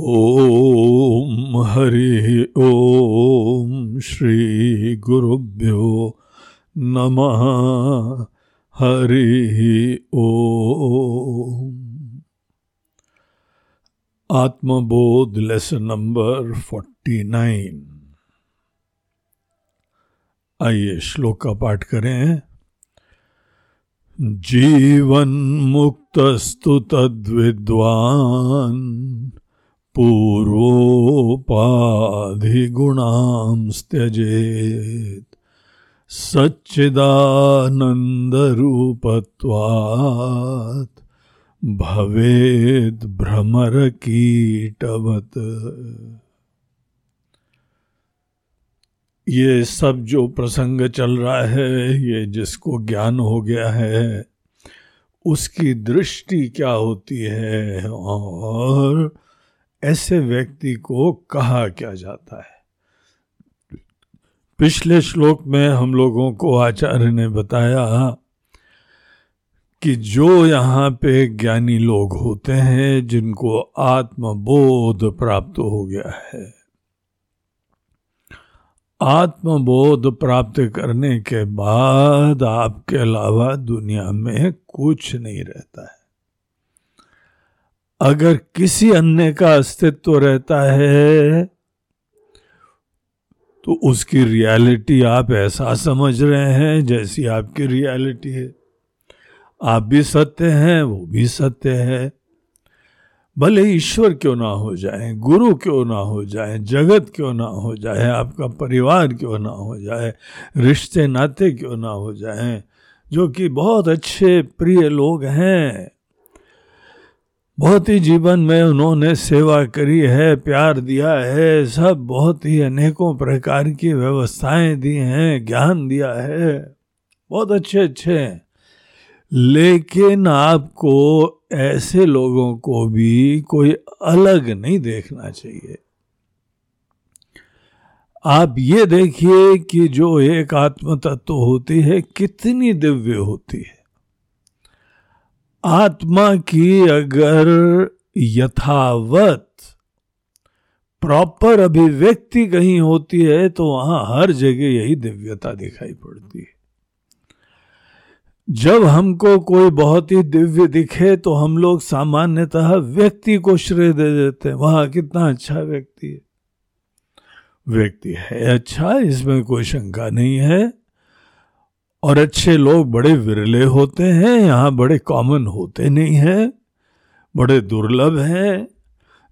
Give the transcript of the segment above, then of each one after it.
ॐ हरि ॐ श्रीगुरुभ्यो नमः। हरि ॐ आत्मबोध lesson number forty nine आइए श्लोक का पाठ करें। जीवन मुक्तस्तु तद्विद्वान् पूर्वोपाधिगुणांस्त्यजेत्। सच्चिदानन्दरूपत्वात्। भवेद भ्रमर कीटवत ये सब जो प्रसंग चल रहा है, ये जिसको ज्ञान हो गया है, उसकी दृष्टि क्या होती है? और ऐसे व्यक्ति को कहा क्या जाता है? पिछले श्लोक में हम लोगों को आचार्य ने बताया कि जो यहाँ पे ज्ञानी लोग होते हैं, जिनको आत्मबोध प्राप्त हो गया है, आत्मबोध प्राप्त करने के बाद आपके अलावा दुनिया में कुछ नहीं रहता है। अगर किसी अन्य का अस्तित्व रहता है तो उसकी रियलिटी आप ऐसा समझ रहे हैं जैसी आपकी रियलिटी है। आप भी सत्य हैं, वो भी सत्य है। भले ईश्वर क्यों ना हो जाए, गुरु क्यों ना हो जाए, जगत क्यों ना हो जाए, आपका परिवार क्यों ना हो जाए रिश्ते नाते क्यों ना हो जाए, जो कि बहुत अच्छे, प्रिय लोग हैं। बहुत ही जीवन में उन्होंने सेवा करी है, प्यार दिया है, सब बहुत ही अनेकों प्रकार की व्यवस्थाएँ दी हैं, ज्ञान दिया है। बहुत अच्छे अच्छे हैं। लेकिन आपको ऐसे लोगों को भी कोई अलग नहीं देखना चाहिए। आप ये देखिए कि जो एक आत्म तत्व होती है, कितनी दिव्य होती है। आत्मा की अगर यथावत प्रॉपर अभिव्यक्ति कहीं होती है तो वहाँ हर जगह यही दिव्यता दिखाई पड़ती है। जब हमको कोई बहुत ही दिव्य दिखे तो हम लोग सामान्यतः व्यक्ति को श्रेय दे देते हैं। वहाँ कितना अच्छा व्यक्ति है। व्यक्ति है अच्छा इसमें कोई शंका नहीं है। और अच्छे लोग बड़े विरले होते हैं, यहाँ बड़े कॉमन होते नहीं हैं, बड़े दुर्लभ हैं,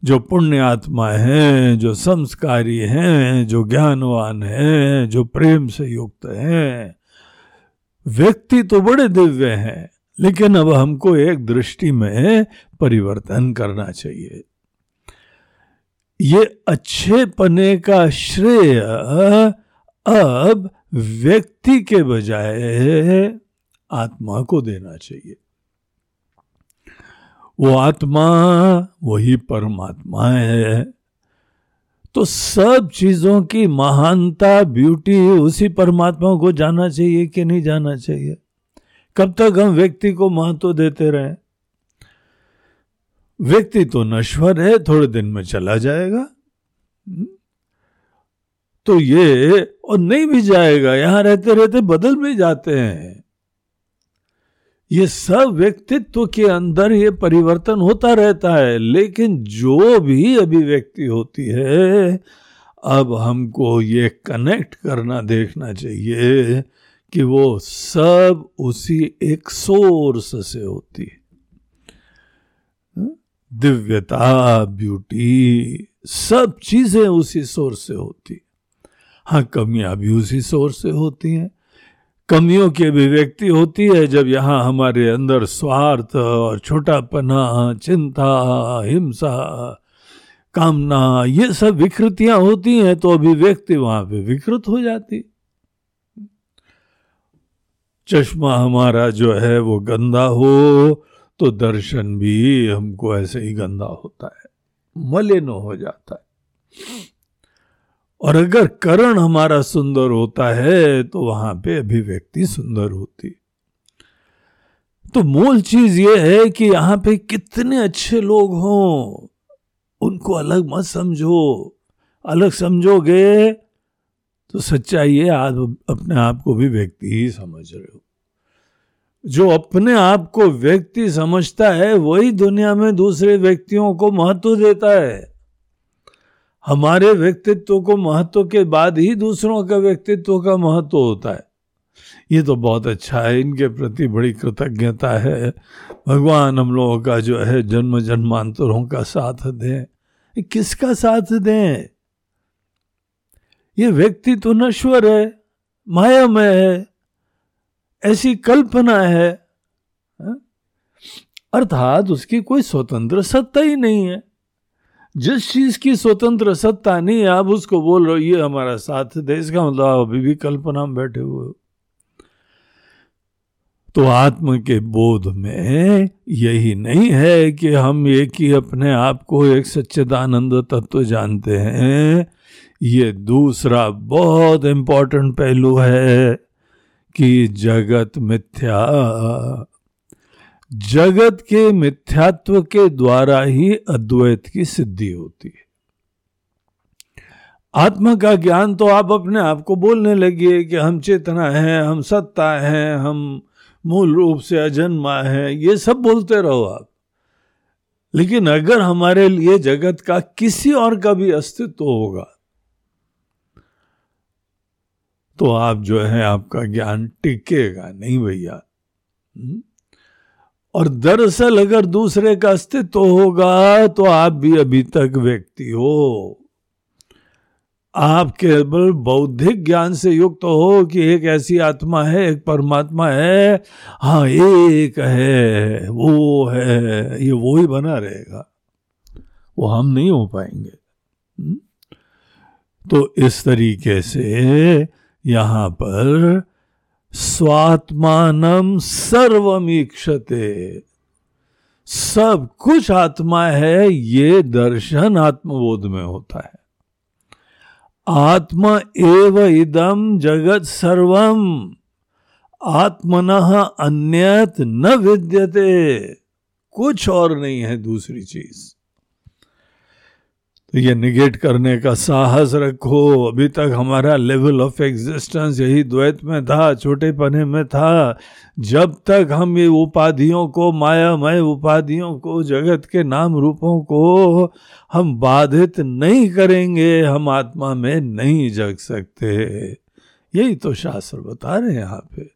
जो पुण्य आत्मा हैं, जो संस्कारी हैं, जो ज्ञानवान हैं, जो प्रेम से युक्त हैं। व्यक्ति तो बड़े दिव्य हैं, लेकिन अब हमको एक दृष्टि में परिवर्तन करना चाहिए। ये अच्छे पने का श्रेय अब व्यक्ति के बजाय आत्मा को देना चाहिए। वो आत्मा, वही परमात्मा है। तो सब चीज़ों की महानता ब्यूटी उसी परमात्मा को जाना चाहिए कि नहीं जाना चाहिए? कब तक हम व्यक्ति को महत्व देते रहे? व्यक्ति तो नश्वर है, थोड़े दिन में चला जाएगा? तो ये और नहीं भी जाएगा, यहाँ रहते रहते बदल भी जाते हैं। ये सब व्यक्तित्व के अंदर ये परिवर्तन होता रहता है, लेकिन जो भी अभिव्यक्ति होती है, अब हमको ये कनेक्ट करना, देखना चाहिए कि वो सब उसी एक सोर्स से होती है। हाँ? दिव्यता ब्यूटी सब चीज़ें उसी सोर्स से होती हाँ कमियाँ भी उसी सोर्स से होती हैं। कमियों की अभिव्यक्ति होती है जब यहाँ हमारे अंदर स्वार्थ और छोटापना, चिंता, हिंसा, कामना, ये सब विकृतियाँ होती हैं तो अभिव्यक्ति वहाँ पे विकृत हो जाती। चश्मा हमारा जो है वो गंदा हो तो दर्शन भी हमको ऐसे ही गंदा होता है, मलिन हो जाता है। और अगर करण हमारा सुंदर होता है तो वहाँ पे अभिव्यक्ति सुंदर होती। तो मूल चीज़ ये है कि यहाँ पे कितने अच्छे लोग हों, उनको अलग मत समझो। अलग समझोगे तो सच्चाई है आप अपने आप को भी व्यक्ति ही समझ रहे हो। जो अपने आप को व्यक्ति समझता है, वही दुनिया में दूसरे व्यक्तियों को महत्व देता है। हमारे व्यक्तित्व को महत्व के बाद ही दूसरों का व्यक्तित्व का महत्व होता है। ये तो बहुत अच्छा है, इनके प्रति बड़ी कृतज्ञता है। भगवान हम लोगों का जो है जन्म जन्मांतरों का साथ दें। किसका साथ दें? ये व्यक्ति तो नश्वर है, मायामय है, ऐसी कल्पना है हाँ? अर्थात उसकी कोई स्वतंत्र सत्ता ही नहीं है। जिस चीज़ की स्वतंत्र सत्ता नहीं है, आप उसको बोल रहे हो, ये हमारा साथ दे इसका मतलब आप अभी भी कल्पना में बैठे हुए हो। तो आत्म के बोध में यही नहीं है कि हम एक ही अपने आप को एक सच्चिदानंद तत्व जानते हैं। ये दूसरा बहुत इंपॉर्टेंट पहलू है कि जगत मिथ्या जगत के मिथ्यात्व के द्वारा ही अद्वैत की सिद्धि होती है। आत्मा का ज्ञान तो आप अपने आप को बोलने लगिए कि हम चेतना है, हम सत्ता है, हम मूल रूप से अजन्मा है, ये सब बोलते रहो आप। लेकिन अगर हमारे लिए जगत का किसी और का भी अस्तित्व होगा तो आप जो है आपका ज्ञान टिकेगा, नहीं भैया? हम्म? और दरअसल अगर दूसरे का अस्तित्व होगा तो आप भी अभी तक व्यक्ति हो। आप केवल बौद्धिक ज्ञान से युक्त तो हो कि एक ऐसी आत्मा है, एक परमात्मा है। हाँ एक है, वो है, ये वो ही बना रहेगा। वो हम नहीं हो पाएँगे। हम्म? तो इस तरीके से यहाँ पर स्वात्मान सर्वमीक्षते। सब कुछ आत्मा है, ये दर्शन आत्मबोध में होता है। आत्मा एव इदम जगत सर्वम आत्मन अन्यत न विद्यते। कुछ और नहीं है दूसरी चीज़। तो ये निगेट करने का साहस रखो। अभी तक हमारा लेवल ऑफ़ एग्जिस्टेंस यही द्वैत में था छोटे पने में था। जब तक हम ये उपाधियों को, मायामय उपाधियों को, जगत के नाम रूपों को हम बाधित नहीं करेंगे, हम आत्मा में नहीं जग सकते। यही तो शास्त्र बता रहे हैं यहाँ पे।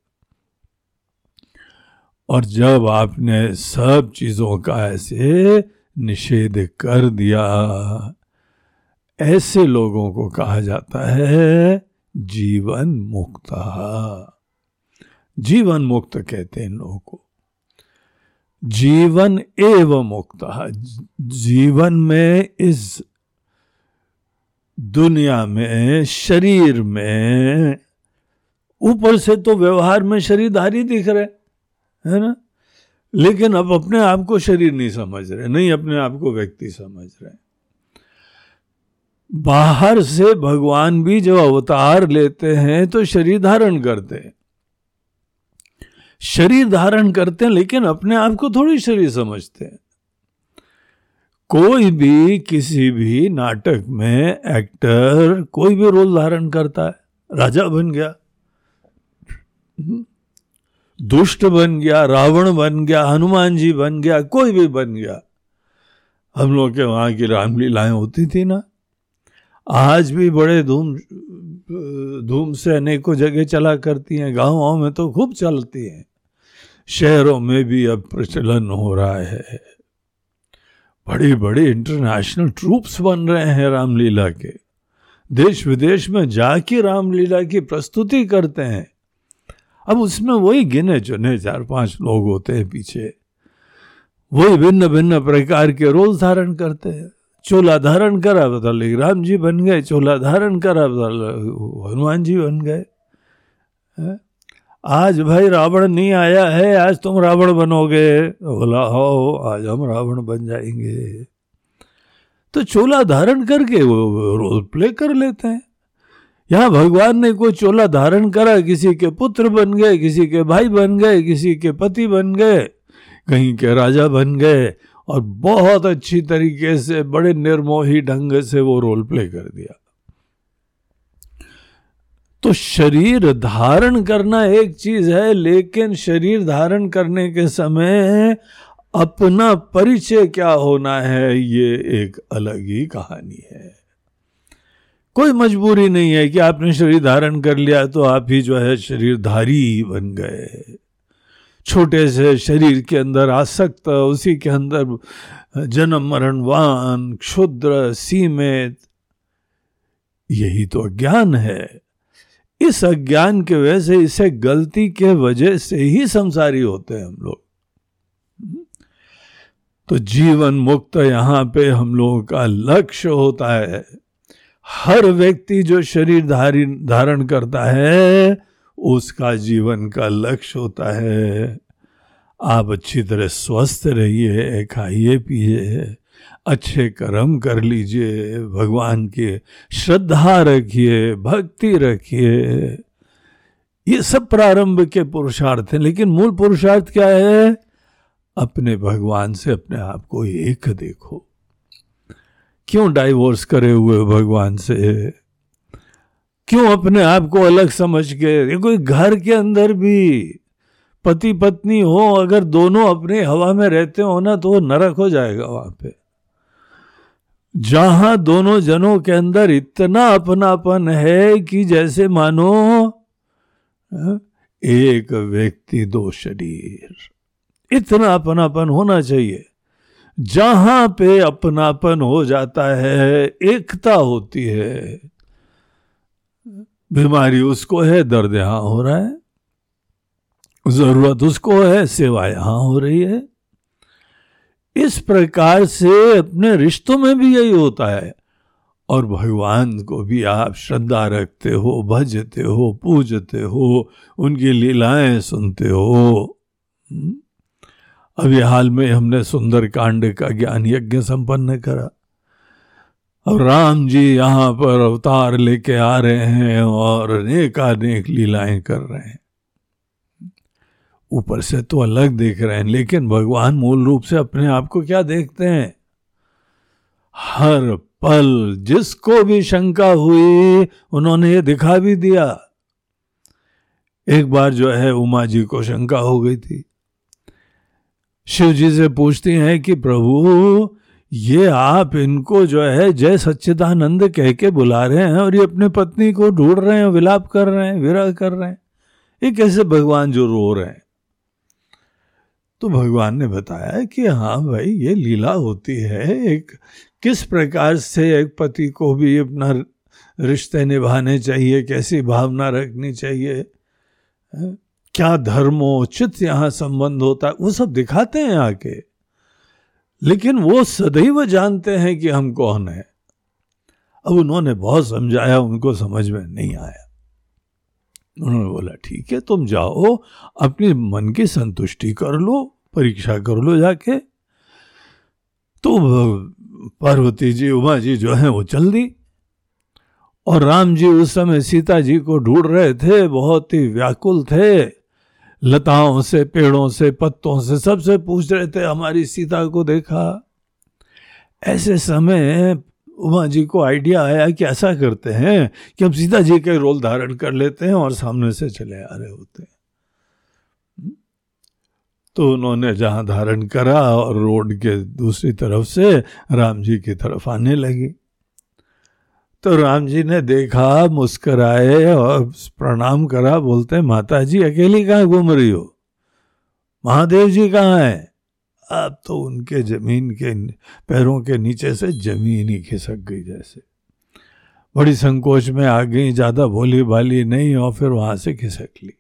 और जब आपने सब चीज़ों का ऐसे निषेध कर दिया ऐसे लोगों को कहा जाता है, जीवन मुक्त। जीवन मुक्त कहते हैं लोगों को। जीवन एवं मुक्त। जीवन में इस दुनिया में, शरीर में, ऊपर से तो व्यवहार में शरीरधारी दिख रहे है ना? लेकिन अब अपने आप को शरीर नहीं समझ रहे, नहीं अपने आप को व्यक्ति समझ रहे बाहर से भगवान भी जब अवतार लेते हैं तो शरीर धारण करते हैं। शरीर धारण करते हैं, लेकिन अपने आप को थोड़ी शरीर समझते हैं। कोई भी किसी भी नाटक में एक्टर कोई भी रोल धारण करता है। राजा बन गया। दुष्ट बन गया, रावण बन गया, हनुमान जी बन गया, कोई भी बन गया। हम लोग के वहाँ की रामलीलाएँ होती थी ना। आज भी बड़े धूम धूम से अनेकों जगह चला करती हैं, गाँव में तो खूब चलती हैं। शहरों में भी अब प्रचलन हो रहा है। बड़ी बड़ी इंटरनेशनल ट्रूप्स बन रहे हैं रामलीला के। देश विदेश में जाके रामलीला की प्रस्तुति करते हैं। अब उसमें वही गिने चुने चार पाँच लोग होते हैं पीछे। वही भिन्न भिन्न प्रकार के रोल धारण करते हैं। चोला धारण करा बता राम जी बन गए, चोला धारण करा बता हनुमान जी बन गए। आज भाई रावण नहीं आया है, आज तुम रावण बनोगे। बोला हो, आज हम रावण बन जाएँगे। तो चोला धारण करके वो रोल प्ले कर लेते हैं। यहाँ भगवान ने कोई चोला धारण करा, किसी के पुत्र बन गए, किसी के भाई बन गए, किसी के पति बन गए, कहीं के राजा बन गए। और बहुत अच्छी तरीके से, बड़े निर्मोही ढंग से वो रोल प्ले कर दिया। तो शरीर धारण करना एक चीज़ है, लेकिन शरीर धारण करने के समय अपना परिचय क्या होना है, ये एक अलग ही कहानी है। कोई मजबूरी नहीं है कि आपने शरीर धारण कर लिया तो आप ही जो है शरीरधारी बन गए। छोटे से शरीर के अंदर आसक्त, उसी के अंदर जन्म मरणवान क्षुद्र, सीमित। यही तो अज्ञान है। इस अज्ञान के वजह से, इसे गलती के वजह से ही संसारी होते हैं हम लोग। तो जीवन मुक्त यहाँ पे हम लोगों का लक्ष्य होता है। हर व्यक्ति जो शरीर धारी, धारण करता है उसका जीवन का लक्ष्य होता है। आप अच्छी तरह स्वस्थ रहिए, खाइए, पिए, अच्छे कर्म कर लीजिए, भगवान की श्रद्धा रखिए, भक्ति रखिए। ये सब प्रारंभ के पुरुषार्थ हैं, लेकिन मूल पुरुषार्थ क्या है? अपने भगवान से अपने आप को एक देखो। क्यों डाइवोर्स करे हुए भगवान से? क्यों अपने आप को अलग समझ के? कोई घर के अंदर भी पति पत्नी हो, अगर दोनों अपने हवा में रहते हो ना तो वो नरक हो जाएगा वहाँ पे। जहाँ दोनों जनों के अंदर इतना अपनापन है कि जैसे मानो एक व्यक्ति, दो शरीर। इतना अपनापन होना चाहिए। जहाँ पे अपनापन हो जाता है, एकता होती है बीमारी उसको है, दर्द यहाँ हो रहा है। ज़रूरत उसको है, सेवा यहाँ हो रही है। इस प्रकार से अपने रिश्तों में भी यही होता है। और भगवान को भी आप श्रद्धा रखते हो, भजते हो, पूजते हो, उनकी लीलाएँ सुनते हो। हम्म? अभी हाल में हमने सुंदर कांड का ज्ञान यज्ञ संपन्न करा। और राम जी यहाँ पर अवतार लेके आ रहे हैं और अनेक लीलाएँ कर रहे हैं। ऊपर से तो अलग देख रहे हैं, लेकिन भगवान मूल रूप से अपने आप को क्या देखते हैं? हर पल जिसको भी शंका हुई, उन्होंने ये दिखा भी दिया। एक बार जो है उमा जी को शंका हो गई थी। शिव जी से पूछती हैं कि प्रभु ये आप इनको जो है जय सच्चिदानंद कह के बुला रहे हैं और ये अपने पत्नी को ढूंढ रहे हैं, विलाप कर रहे हैं, विरह कर रहे हैं। ये कैसे भगवान जो रो रहे हैं? तो भगवान ने बताया कि हाँ भाई, ये लीला होती है। एक किस प्रकार से एक पति को भी अपना रिश्ते निभाने चाहिए, कैसी भावना रखनी चाहिए? क्या धर्मोचित यहाँ संबंध होता है? वो सब दिखाते हैं आके। लेकिन वो सदैव जानते हैं कि हम कौन है। अब उन्होंने बहुत समझाया, उनको समझ में नहीं आया। उन्होंने बोला, ठीक है, तुम जाओ, अपने मन की संतुष्टि कर लो, परीक्षा कर लो जाके। तो पार्वती जी, उमा जी जो है, वो चल दी। और राम जी उस समय सीता जी को ढूंढ रहे थे, बहुत ही व्याकुल थे। लताओं से, पेड़ों से, पत्तों से, सबसे पूछ रहे थे, हमारी सीता को देखा? ऐसे समय उमा जी को आइडिया आया कि ऐसा करते हैं कि हम सीता जी के रोल धारण कर लेते हैं और सामने से चले आ रहे होते हैं। तो उन्होंने जहाँ धारण करा और रोड के दूसरी तरफ़ से राम जी की तरफ़ आने लगी। तो राम जी ने देखा, मुस्कराए और प्रणाम करा, बोलते माता जी अकेली कहाँ घूम रही हो? महादेव जी कहाँ है? अब तो उनके ज़मीन के पैरों के नीचे से ज़मीन ही खिसक गई जैसे। बड़ी संकोच में आ गई, ज़्यादा भोली भाली नहीं और फिर वहाँ से खिसक ली।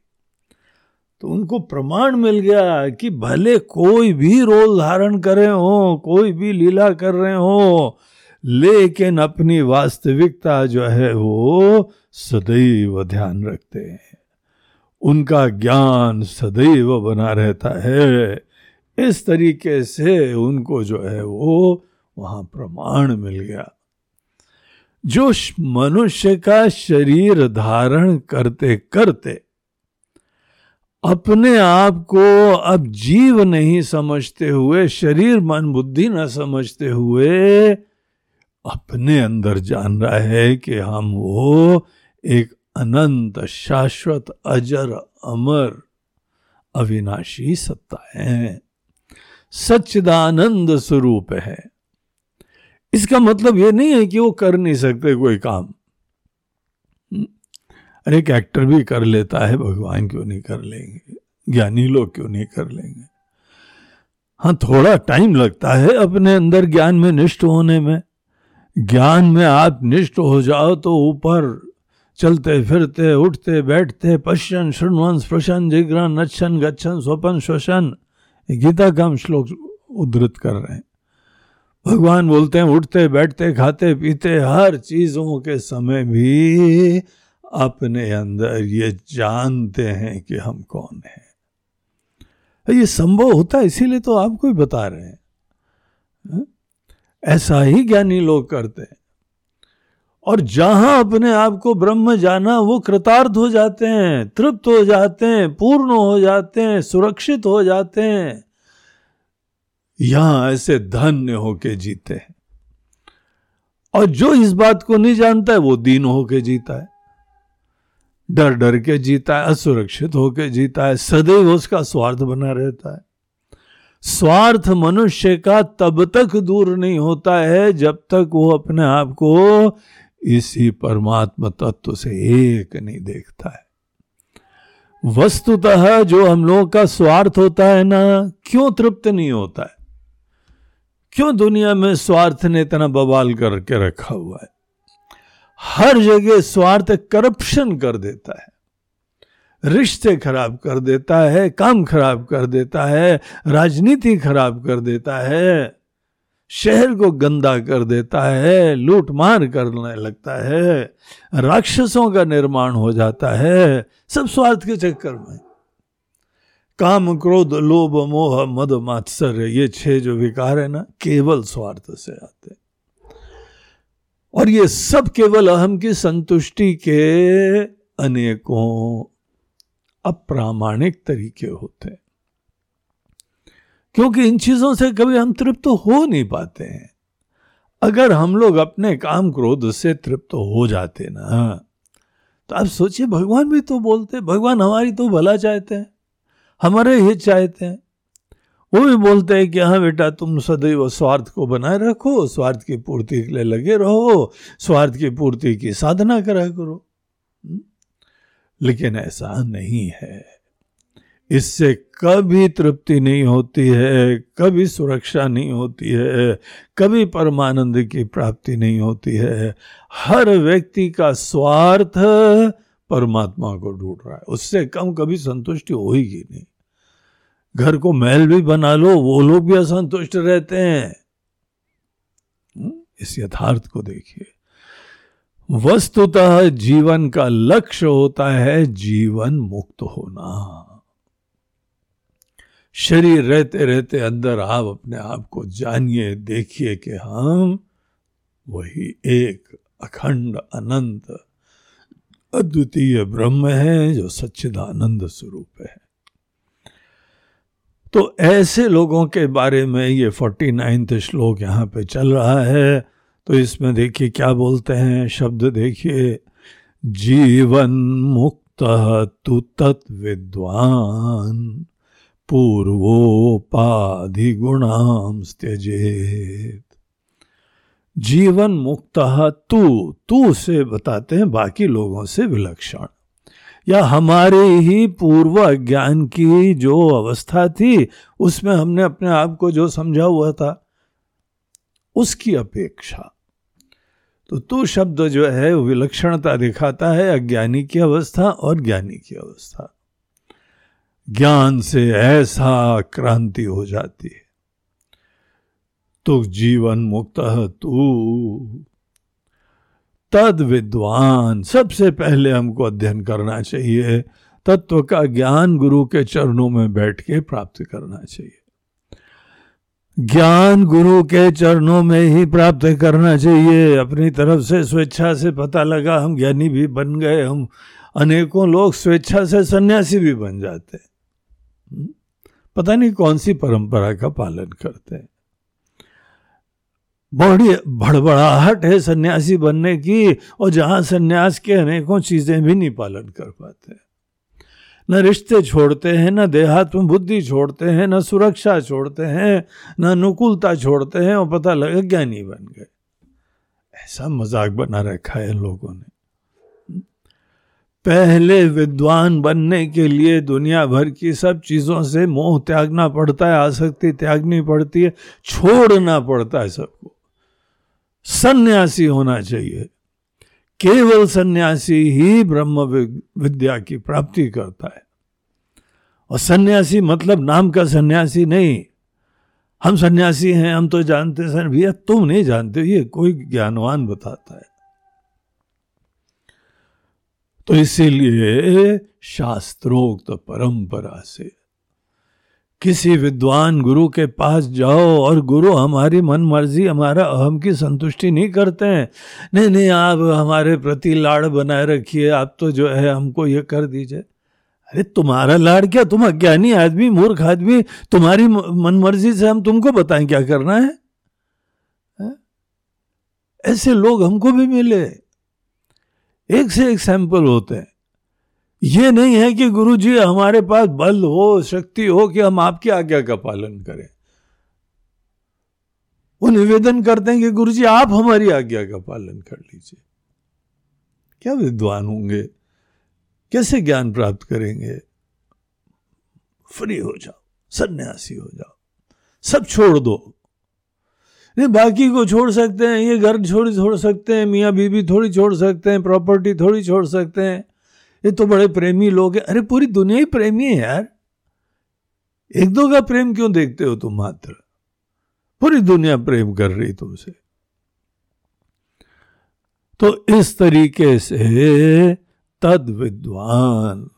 तो उनको प्रमाण मिल गया कि भले कोई भी रोल धारण कर हो, कोई भी लीला कर रहे हो लेकिन अपनी वास्तविकता जो है वो सदैव ध्यान रखते हैं। उनका ज्ञान सदैव बना रहता है। इस तरीके से उनको जो है वो वहाँ प्रमाण मिल गया। जो मनुष्य का शरीर धारण करते करते अपने आप को अब जीव नहीं समझते हुए, शरीर मन बुद्धि न समझते हुए अपने अंदर जान रहा है कि हम वो एक अनंत, शाश्वत, अजर, अमर, अविनाशी सत्ता है। सच्चिदानंद स्वरूप है। इसका मतलब ये नहीं है कि वो कर नहीं सकते कोई काम। अरे, एक एक्टर भी कर लेता है, भगवान क्यों नहीं कर लेंगे? ज्ञानी लोग क्यों नहीं कर लेंगे? हाँ थोड़ा टाइम लगता है अपने अंदर ज्ञान में निष्ठ होने में। ज्ञान में आप निष्ठ हो जाओ तो ऊपर चलते फिरते, उठते, बैठते पश्चन श्रृणवन स्पृशन जिग्रन नच्छन, गच्छन, स्वपन, श्वसन। गीता का हम श्लोक उद्धृत कर रहे हैं। भगवान बोलते हैं, उठते, बैठते, खाते, पीते, हर चीज़ों के समय भी अपने अंदर ये जानते हैं कि हम कौन है। ये संभव होता है, इसीलिए तो आपको ही बता रहे हाँ? ऐसा ही ज्ञानी लोग करते हैं। और जहाँ अपने आप को ब्रह्म जाना, वो कृतार्थ हो जाते हैं, तृप्त हो जाते हैं, पूर्ण हो जाते हैं, सुरक्षित हो जाते हैं। यहाँ ऐसे धन्य होके जीते हैं। और जो इस बात को नहीं जानता है, वो दीन होके जीता है। डर डर के जीता है, असुरक्षित होके जीता है, सदैव उसका स्वार्थ बना रहता है। स्वार्थ मनुष्य का तब तक दूर नहीं होता है जब तक वो अपने आप को इसी परमात्मा तत्व से एक नहीं देखता है। वस्तुतः जो हम लोगों का स्वार्थ होता है ना, क्यों तृप्त नहीं होता है? क्यों दुनिया में स्वार्थ ने इतना बवाल करके रखा हुआ है? हर जगह स्वार्थ करप्शन कर देता है। रिश्ते खराब कर देता है, काम खराब कर देता है, राजनीति खराब कर देता है, शहर को गंदा कर देता है लूट मार करने लगता है, राक्षसों का निर्माण हो जाता है, सब स्वार्थ के चक्कर में। काम, क्रोध, लोभ, मोह, मद मात्सर ये छह जो विकार है ना, केवल स्वार्थ से आते हैं। और ये सब केवल अहम की संतुष्टि के अनेकों अप्रामाणिक तरीके होते हैं। क्योंकि इन चीज़ों से कभी हम तृप्त तो हो नहीं पाते हैं। अगर हम लोग अपने काम क्रोध से तृप्त तो हो जाते ना तो आप सोचिए, भगवान भी तो बोलते भगवान हमारी तो भला चाहते हैं, हमारे हित चाहते हैं। वो भी बोलते हैं कि हाँ बेटा, तुम सदैव स्वार्थ को बनाए रखो, स्वार्थ की पूर्ति के लिए लगे रहो, स्वार्थ की पूर्ति की साधना करा करो? लेकिन ऐसा नहीं है। इससे कभी तृप्ति नहीं होती है कभी सुरक्षा नहीं होती है कभी परमानंद की प्राप्ति नहीं होती है। हर व्यक्ति का स्वार्थ परमात्मा को ढूंढ रहा है। उससे कम कभी संतुष्टि होगी नहीं। घर को महल भी बना लो वो लोग भी असंतुष्ट रहते हैं। हम्म, इस यथार्थ को देखिए। वस्तुतः जीवन का लक्ष्य होता है जीवन मुक्त होना। शरीर रहते रहते अंदर आप अपने आप को जानिए, देखिए कि हम वही एक अखंड अनंत, अद्वितीय ब्रह्म है जो सच्चिदानंद स्वरूप है। तो ऐसे लोगों के बारे में ये फोर्टी नाइन्थ श्लोक यहाँ पे चल रहा है। तो इसमें देखिए क्या बोलते हैं, शब्द देखिए, जीवन मुक्त तु तत्विद्वान पूर्वोपाधि गुणाम त्यजेत। जीवन मुक्त तू तू से बताते हैं बाकी लोगों से विलक्षण। या हमारे ही पूर्व ज्ञान की जो अवस्था थी, उसमें हमने अपने आप को जो समझा हुआ था उसकी अपेक्षा। तो तू शब्द जो है विलक्षणता दिखाता है, अज्ञानी की अवस्था और ज्ञानी की अवस्था। ज्ञान से ऐसा क्रांति हो जाती है। तो जीवन मुक्त तू। तद विद्वान, सबसे पहले हमको अध्ययन करना चाहिए। तत्व का ज्ञान गुरु के चरणों में बैठ के प्राप्त करना चाहिए। ज्ञान गुरु के चरणों में ही प्राप्त करना चाहिए। अपनी तरफ़ से स्वेच्छा से पता लगा, हम ज्ञानी भी बन गए, हम अनेकों लोग स्वेच्छा से सन्यासी भी बन जाते। हैं हम्म? पता नहीं कौन सी परंपरा का पालन करते हैं। बड़ी भड़बड़ाहट है सन्यासी बनने की, और जहाँ सन्यास के अनेकों चीज़ें भी नहीं पालन कर पाते। न रिश्ते छोड़ते हैं, न देहात्म बुद्धि छोड़ते हैं, न सुरक्षा छोड़ते हैं, न अनुकूलता छोड़ते हैं और पता लगा ज्ञानी बन गए। ऐसा मज़ाक बना रखा है लोगों ने। पहले विद्वान बनने के लिए दुनिया भर की सब चीज़ों से मोह त्यागना पड़ता है, आसक्ति त्यागनी पड़ती है, छोड़ना पड़ता है सबको। सन्यासी होना चाहिए। केवल सन्यासी ही ब्रह्म विद्या की प्राप्ति करता है। और सन्यासी मतलब नाम का सन्यासी नहीं। हम सन्यासी हैं, हम तो जानते हैं, भैया, तुम नहीं जानते, ये कोई ज्ञानवान बताता है। तो इसीलिए शास्त्रोक्त परंपरा से किसी विद्वान गुरु के पास जाओ और गुरु हमारी मन मर्ज़ी हमारा अहम की संतुष्टि नहीं करते हैं। नहीं नहीं आप हमारे प्रति लाड़ बनाए रखिए आप तो जो है हमको ये कर दीजिए। अरे तुम्हारा लाड़ क्या? तुम अज्ञानी आदमी मूर्ख आदमी तुम्हारी मन मर्ज़ी से हम तुमको बताएँ क्या करना है, है? ऐसे लोग हमको भी मिले। एक से एक सैंपल होते हैं। ये नहीं है कि गुरु जी हमारे पास बल हो, शक्ति हो कि हम आपकी आज्ञा का पालन करें। वो निवेदन करते हैं कि गुरु जी आप हमारी आज्ञा का पालन कर लीजिए। क्या विद्वान होंगे? कैसे ज्ञान प्राप्त करेंगे? फ्री हो जाओ, सन्यासी हो जाओ, सब छोड़ दो। नहीं, बाकी को छोड़ सकते हैं, ये घर छोड़ छोड़ सकते हैं, मियाँ बीबी थोड़ी छोड़ सकते हैं, प्रॉपर्टी थोड़ी छोड़ सकते हैं। ये तो बड़े प्रेमी लोग हैं। अरे, पूरी दुनिया ही प्रेमी है यार। एक दो का प्रेम क्यों देखते हो तुम मात्र? पूरी दुनिया प्रेम कर रही तुमसे। तो इस तरीके से तद विद्वान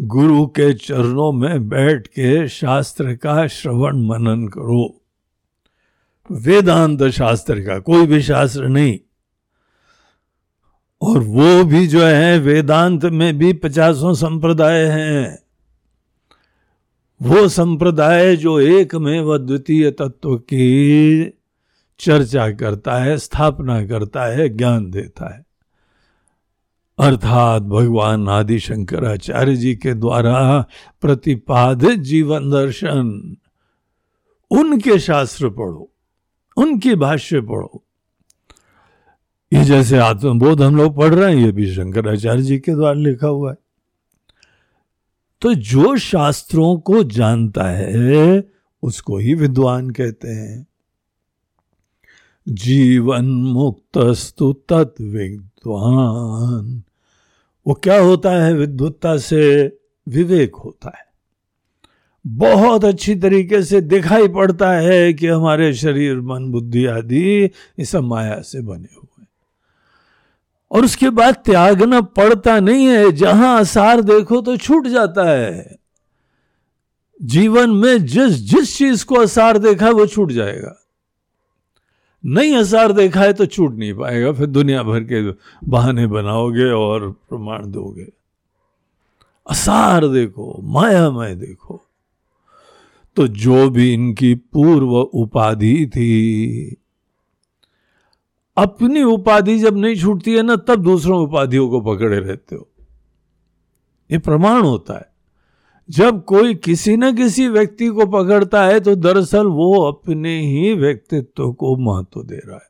गुरु के चरणों में बैठ के शास्त्र का श्रवण मनन करो। वेदांत शास्त्र का कोई भी शास्त्र नहीं। और वो भी जो है वेदांत में भी पचासों संप्रदाय हैं। वो संप्रदाय जो एक में व द्वितीय तत्व की चर्चा करता है, स्थापना करता है, ज्ञान देता है। अर्थात भगवान आदि शंकराचार्य जी के द्वारा प्रतिपादित जीवन दर्शन। उनके शास्त्र पढ़ो, उनकी भाष्य पढ़ो ये जैसे आत्मबोध हम लोग पढ़ रहे हैं, ये भी शंकराचार्य जी के द्वारा लिखा हुआ है। तो जो शास्त्रों को जानता है, उसको ही विद्वान कहते हैं। जीवन मुक्त स्तु विद्वान। वो क्या होता है? विद्वत्ता से विवेक होता है। बहुत अच्छी तरीके से दिखाई पड़ता है कि हमारे शरीर, मन, बुद्धि आदि इस माया से बने हुए और उसके बाद त्यागना पड़ता नहीं है। जहाँ आसार देखो तो छूट जाता है। जीवन में जिस जिस चीज़ को आसार देखा वो छूट जाएगा। नहीं आसार देखा है तो छूट नहीं पाएगा। फिर दुनिया भर के बहाने बनाओगे और प्रमाण दोगे। आसार देखो, मायामय देखो। तो जो भी इनकी पूर्व उपाधि थी अपनी उपाधि जब नहीं छूटती है ना, तब दूसरों उपाधियों को पकड़े रहते हो। ये प्रमाण होता है। जब कोई किसी न किसी व्यक्ति को पकड़ता है तो दरअसल वो अपने ही व्यक्तित्व को महत्व दे रहा है।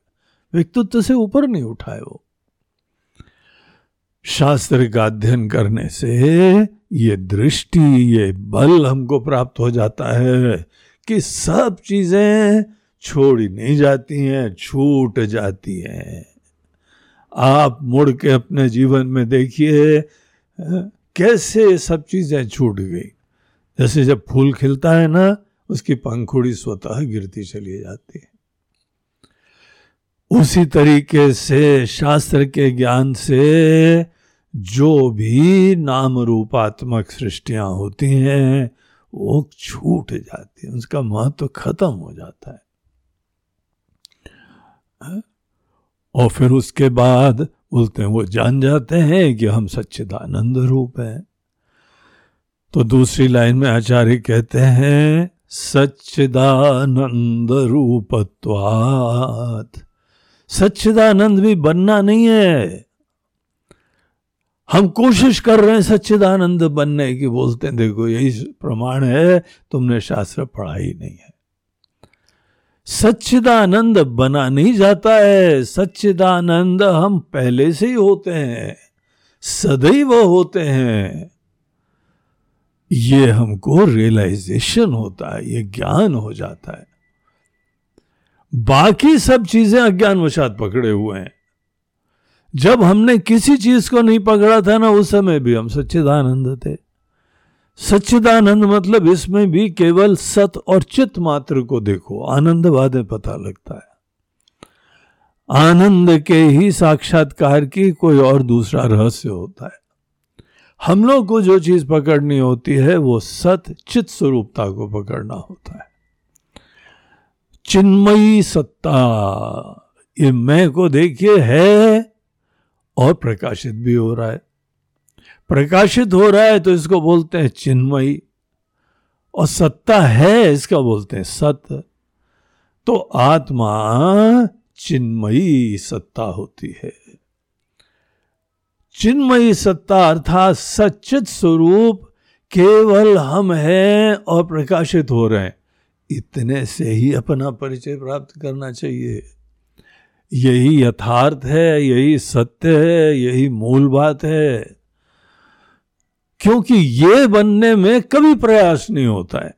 व्यक्तित्व से ऊपर नहीं उठाए वो। शास्त्र का अध्ययन करने से ये दृष्टि, ये बल हमको प्राप्त हो जाता है कि सब चीज़ें छोड़ी नहीं जाती हैं, छूट जाती हैं। आप मुड़ के अपने जीवन में देखिए, कैसे सब चीज़ें छूट गई। जैसे जब फूल खिलता है ना, उसकी पंखुड़ी स्वतः गिरती चली जाती है। उसी तरीके से शास्त्र के ज्ञान से जो भी नाम रूपात्मक सृष्टियाँ होती हैं, वो छूट जाती है, उसका महत्व खत्म हो जाता है। और फिर उसके बाद बोलते हैं, वो जान जाते हैं कि हम सच्चिदानंद रूप हैं। तो दूसरी लाइन में आचार्य कहते हैं, सच्चिदानंद रूपत्वात। सच्चिदानंद भी बनना नहीं है। हम कोशिश कर रहे हैं सच्चिदानंद बनने की, बोलते हैं, देखो यही प्रमाण है, तुमने शास्त्र पढ़ा ही नहीं है। सच्चिदानंद बना नहीं जाता है। सच्चिदानंद हम पहले से ही होते हैं। सदैव होते हैं। ये हमको रियलाइजेशन होता है, ये ज्ञान हो जाता है। बाकी सब चीज़ें अज्ञान वशात पकड़े हुए हैं। जब हमने किसी चीज़ को नहीं पकड़ा था ना, उस समय भी हम सच्चिदानंद थे। सच्चिदानंद मतलब इसमें भी केवल सत और चित मात्र को देखो। आनंद बाद में पता लगता है। आनंद के ही साक्षात्कार की कोई और दूसरा रहस्य होता है। हम लोग को जो चीज़ पकड़नी होती है, वो सत चित स्वरूपता को पकड़ना होता है। चिन्मयी सत्ता, ये मैं को देखिए है और प्रकाशित भी हो रहा है। प्रकाशित हो रहा है तो इसको बोलते हैं चिन्मयी और सत्ता है इसका बोलते हैं सत्य तो आत्मा चिन्मयी सत्ता होती है। चिन्मयी सत्ता अर्थात सचित स्वरूप केवल हम हैं और प्रकाशित हो रहे हैं। इतने से ही अपना परिचय प्राप्त करना चाहिए। यही यथार्थ है, यही सत्य है, यही मूल बात है। क्योंकि ये बनने में कभी प्रयास नहीं होता है।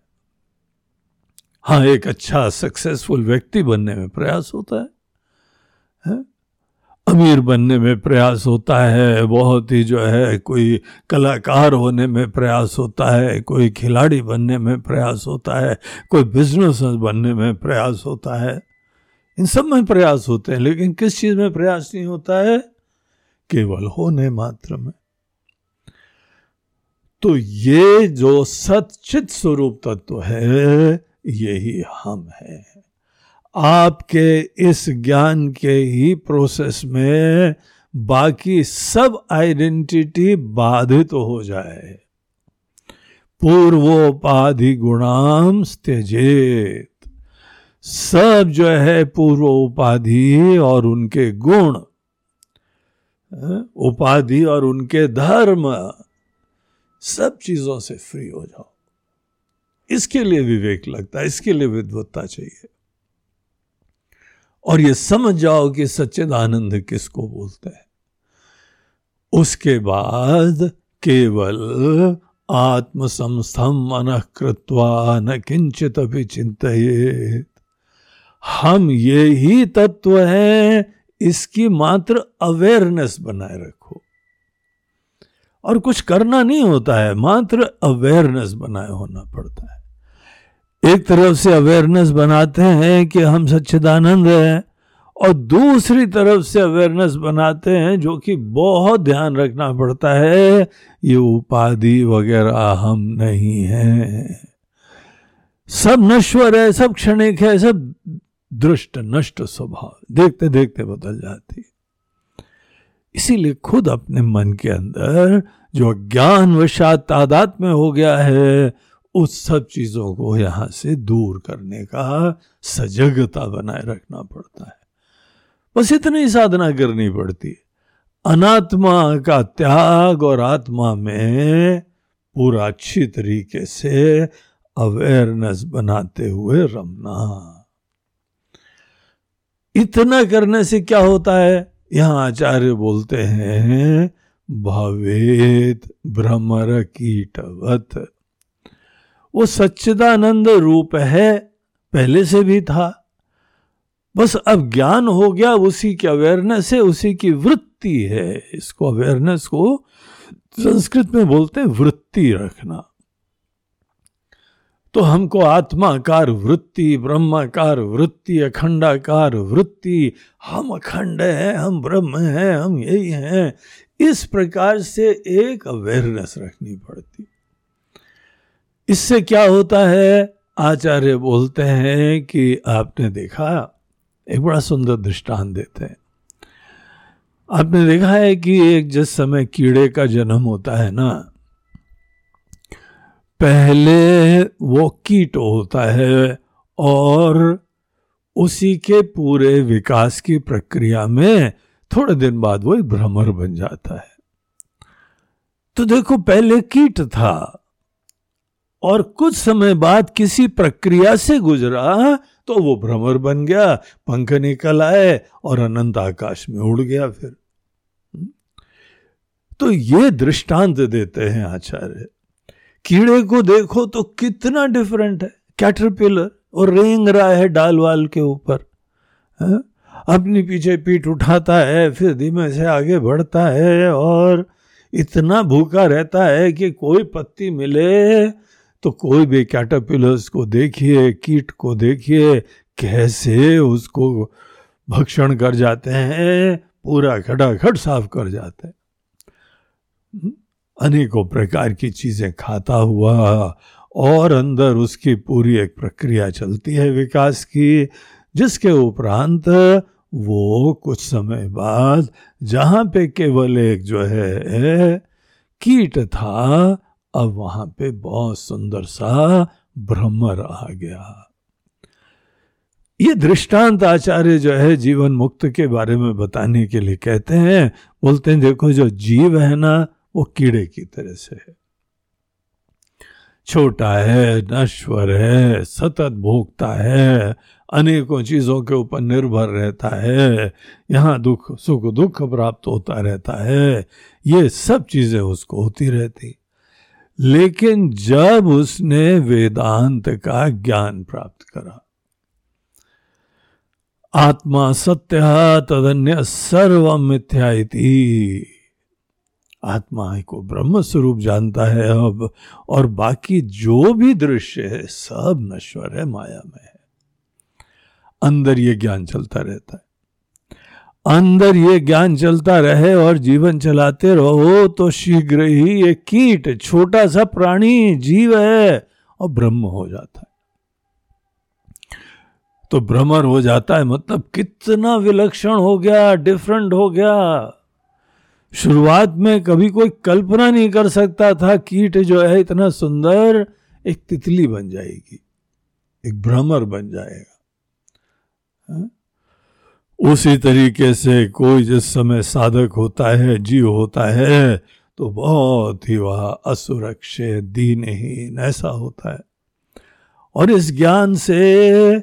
हाँ एक अच्छा सक्सेसफुल व्यक्ति बनने में प्रयास होता है, है? अमीर बनने में प्रयास होता है बहुत ही जो है कोई कलाकार होने में प्रयास होता है कोई खिलाड़ी बनने में प्रयास होता है कोई बिज़नेस बनने में प्रयास होता है। इन सब में प्रयास होते हैं लेकिन किस चीज़ में प्रयास नहीं होता है? केवल होने मात्र में। तो ये जो सचित स्वरूप तत्व है, यही हम हैं। आपके इस ज्ञान के ही प्रोसेस में बाकी सब आइडेंटिटी बाधित तो हो जाए। पूर्वोपाधि गुणाम त्यजेत। सब जो है पूर्व उपाधि और उनके गुण उपाधि और उनके धर्म सब चीज़ों से फ्री हो जाओ। इसके लिए विवेक लगता है, इसके लिए विद्वत्ता चाहिए। और ये समझ जाओ कि सच्चिदानंद किसको बोलते हैं। उसके बाद केवल आत्म संस्थम मन कृत्वा न किंचित अभी चिंतित हम ये ही तत्व है, इसकी मात्र अवेयरनेस बनाए रखो। और कुछ करना नहीं होता है, मात्र अवेयरनेस बनाए होना पड़ता है। एक तरफ़ से अवेयरनेस बनाते हैं कि हम सच्चिदानंद हैं, और दूसरी तरफ़ से अवेयरनेस बनाते हैं जो कि बहुत ध्यान रखना पड़ता है, ये उपाधि वगैरह हम नहीं हैं। सब नश्वर है, सब क्षणिक है, सब दृष्ट नष्ट स्वभाव देखते देखते बदल जाती इसीलिए खुद अपने मन के अंदर जो ज्ञान वशात तादाद में हो गया है, उस सब चीज़ों को यहाँ से दूर करने का सजगता बनाए रखना पड़ता है। बस इतनी साधना करनी पड़ती है। अनात्मा का त्याग और आत्मा में पूरा अच्छी तरीके से अवेयरनेस बनाते हुए रमना। इतना करने से क्या होता है? यहाँ आचार्य बोलते हैं भवेद भ्रमर कीटवत। वो सच्चिदानंद रूप है, पहले से भी था। बस अब ज्ञान हो गया, उसी की अवेयरनेस है, उसी की वृत्ति है। इसको अवेयरनेस को संस्कृत में बोलते हैं वृत्ति रखना। तो हमको आत्माकार वृत्ति, ब्रह्माकार वृत्ति, अखंडाकार वृत्ति, हम अखंड है, हम ब्रह्म है, हम यही हैं। इस प्रकार से एक अवेयरनेस रखनी पड़ती। इससे क्या होता है? आचार्य बोलते हैं कि आपने देखा, एक बड़ा सुंदर दृष्टांत देते हैं। आपने देखा है कि एक जिस समय कीड़े का जन्म होता है ना पहले वो कीट होता है और उसी के पूरे विकास की प्रक्रिया में थोड़े दिन बाद वो एक भ्रमर बन जाता है। तो देखो, पहले कीट था और कुछ समय बाद किसी प्रक्रिया से गुजरा तो वो भ्रमर बन गया, पंख निकल आए और अनंत आकाश में उड़ गया फिर। तो ये दृष्टांत देते हैं आचार्य। कीड़े को देखो तो कितना डिफरेंट है। कैटरपिलर और रेंग रहा है डाल वाल के ऊपर। अपनी पीछे पीठ उठाता है फिर धीमे से आगे बढ़ता है और इतना भूखा रहता है कि कोई पत्ती मिले तो कोई भी कैटरपिलर्स को देखिए कीट को देखिए कैसे उसको भक्षण कर जाते हैं पूरा खटाखट साफ़ कर जाते हैं। हम्म, अनेकों प्रकार की चीज़ें खाता हुआ और अंदर उसकी पूरी एक प्रक्रिया चलती है विकास की, जिसके उपरांत वो कुछ समय बाद, जहाँ पे केवल एक जो है, कीट था, अब वहाँ पे बहुत सुंदर सा भ्रमर आ गया। ये दृष्टांत आचार्य जो है, जीवन मुक्त के बारे में बताने के लिए कहते हैं। बोलते हैं, देखो जो जीव है ना वो कीड़े की तरह से है। छोटा है, नश्वर है, सतत भोगता है, अनेकों चीज़ों के ऊपर निर्भर रहता है, यहाँ दुख, सुख, दुख प्राप्त होता रहता है, ये सब चीज़ें उसको होती रहती। लेकिन जब उसने वेदांत का ज्ञान प्राप्त करा, आत्मा सत्य तदन्य सर्व मिथ्या आत्मा को ब्रह्म स्वरूप जानता है अब, और बाकी जो भी दृश्य है, सब नश्वर है, माया में है। अंदर ये ज्ञान चलता रहता है। अंदर ये ज्ञान चलता रहे और जीवन चलाते रहो तो शीघ्र ही ये कीट छोटा सा प्राणी जीव है और ब्रह्म हो जाता है। तो भ्रमर हो जाता है मतलब कितना विलक्षण हो गया डिफरेंट हो गया। शुरुआत में कभी कोई कल्पना नहीं कर सकता था कीट जो है इतना सुंदर एक तितली बन जाएगी, एक भ्रमर बन जाएगा। हा? उसी तरीके से कोई जिस समय साधक होता है, जीव होता है तो बहुत ही वह असुरक्षित दीनहीन ऐसा होता है। और इस ज्ञान से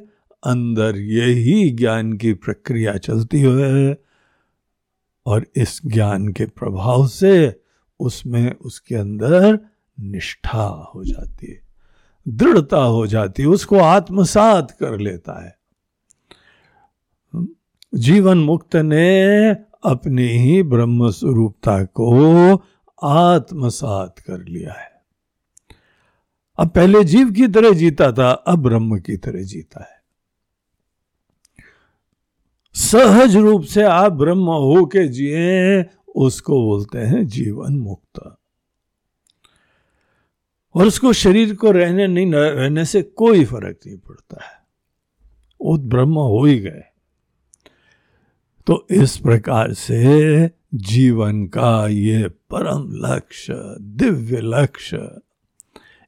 अंदर यही ज्ञान की प्रक्रिया चलती हुए और इस ज्ञान के प्रभाव से उसमें उसके अंदर निष्ठा हो जाती है, दृढ़ता हो जाती है, उसको आत्मसात कर लेता है। जीवन मुक्त ने अपनी ही ब्रह्म स्वरूपता को आत्मसात कर लिया है। अब पहले जीव की तरह जीता था, अब ब्रह्म की तरह जीता है। सहज रूप से आप ब्रह्म हो के जिए, उसको बोलते हैं जीवन मुक्त। और उसको शरीर को रहने नहीं रहने से कोई फ़र्क नहीं पड़ता है। वो ब्रह्म हो ही गए। तो इस प्रकार से जीवन का ये परम लक्ष्य, दिव्य लक्ष्य,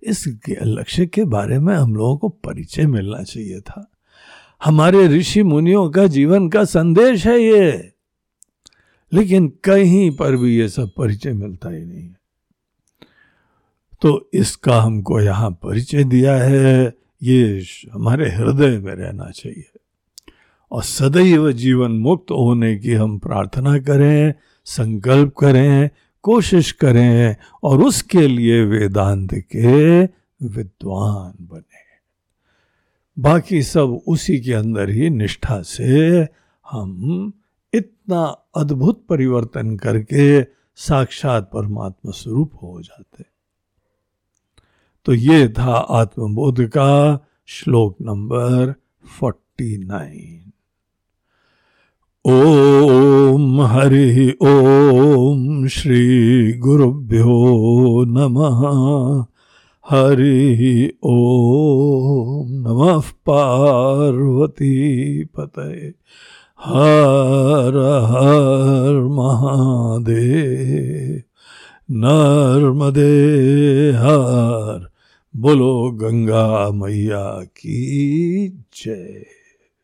इस लक्ष्य के बारे में हम लोगों को परिचय मिलना चाहिए था। हमारे ऋषि मुनियों का जीवन का संदेश है ये। लेकिन कहीं पर भी ये सब परिचय मिलता ही नहीं है। तो इसका हमको यहाँ परिचय दिया है, ये हमारे हृदय में रहना चाहिए। और सदैव जीवन मुक्त होने की हम प्रार्थना करें, संकल्प करें, कोशिश करें और उसके लिए वेदांत के विद्वान बने। बाकी सब उसी के अंदर ही निष्ठा से हम इतना अद्भुत परिवर्तन करके साक्षात परमात्मा स्वरूप हो जाते। तो ये था आत्मबोध का श्लोक number forty nine. Om Hari ओम श्री गुरुभ्यो नमः। हरि ओम नमः पार्वती पते हर हर महादेव। नर्मदे हर। बोलो गंगा मैया की जय।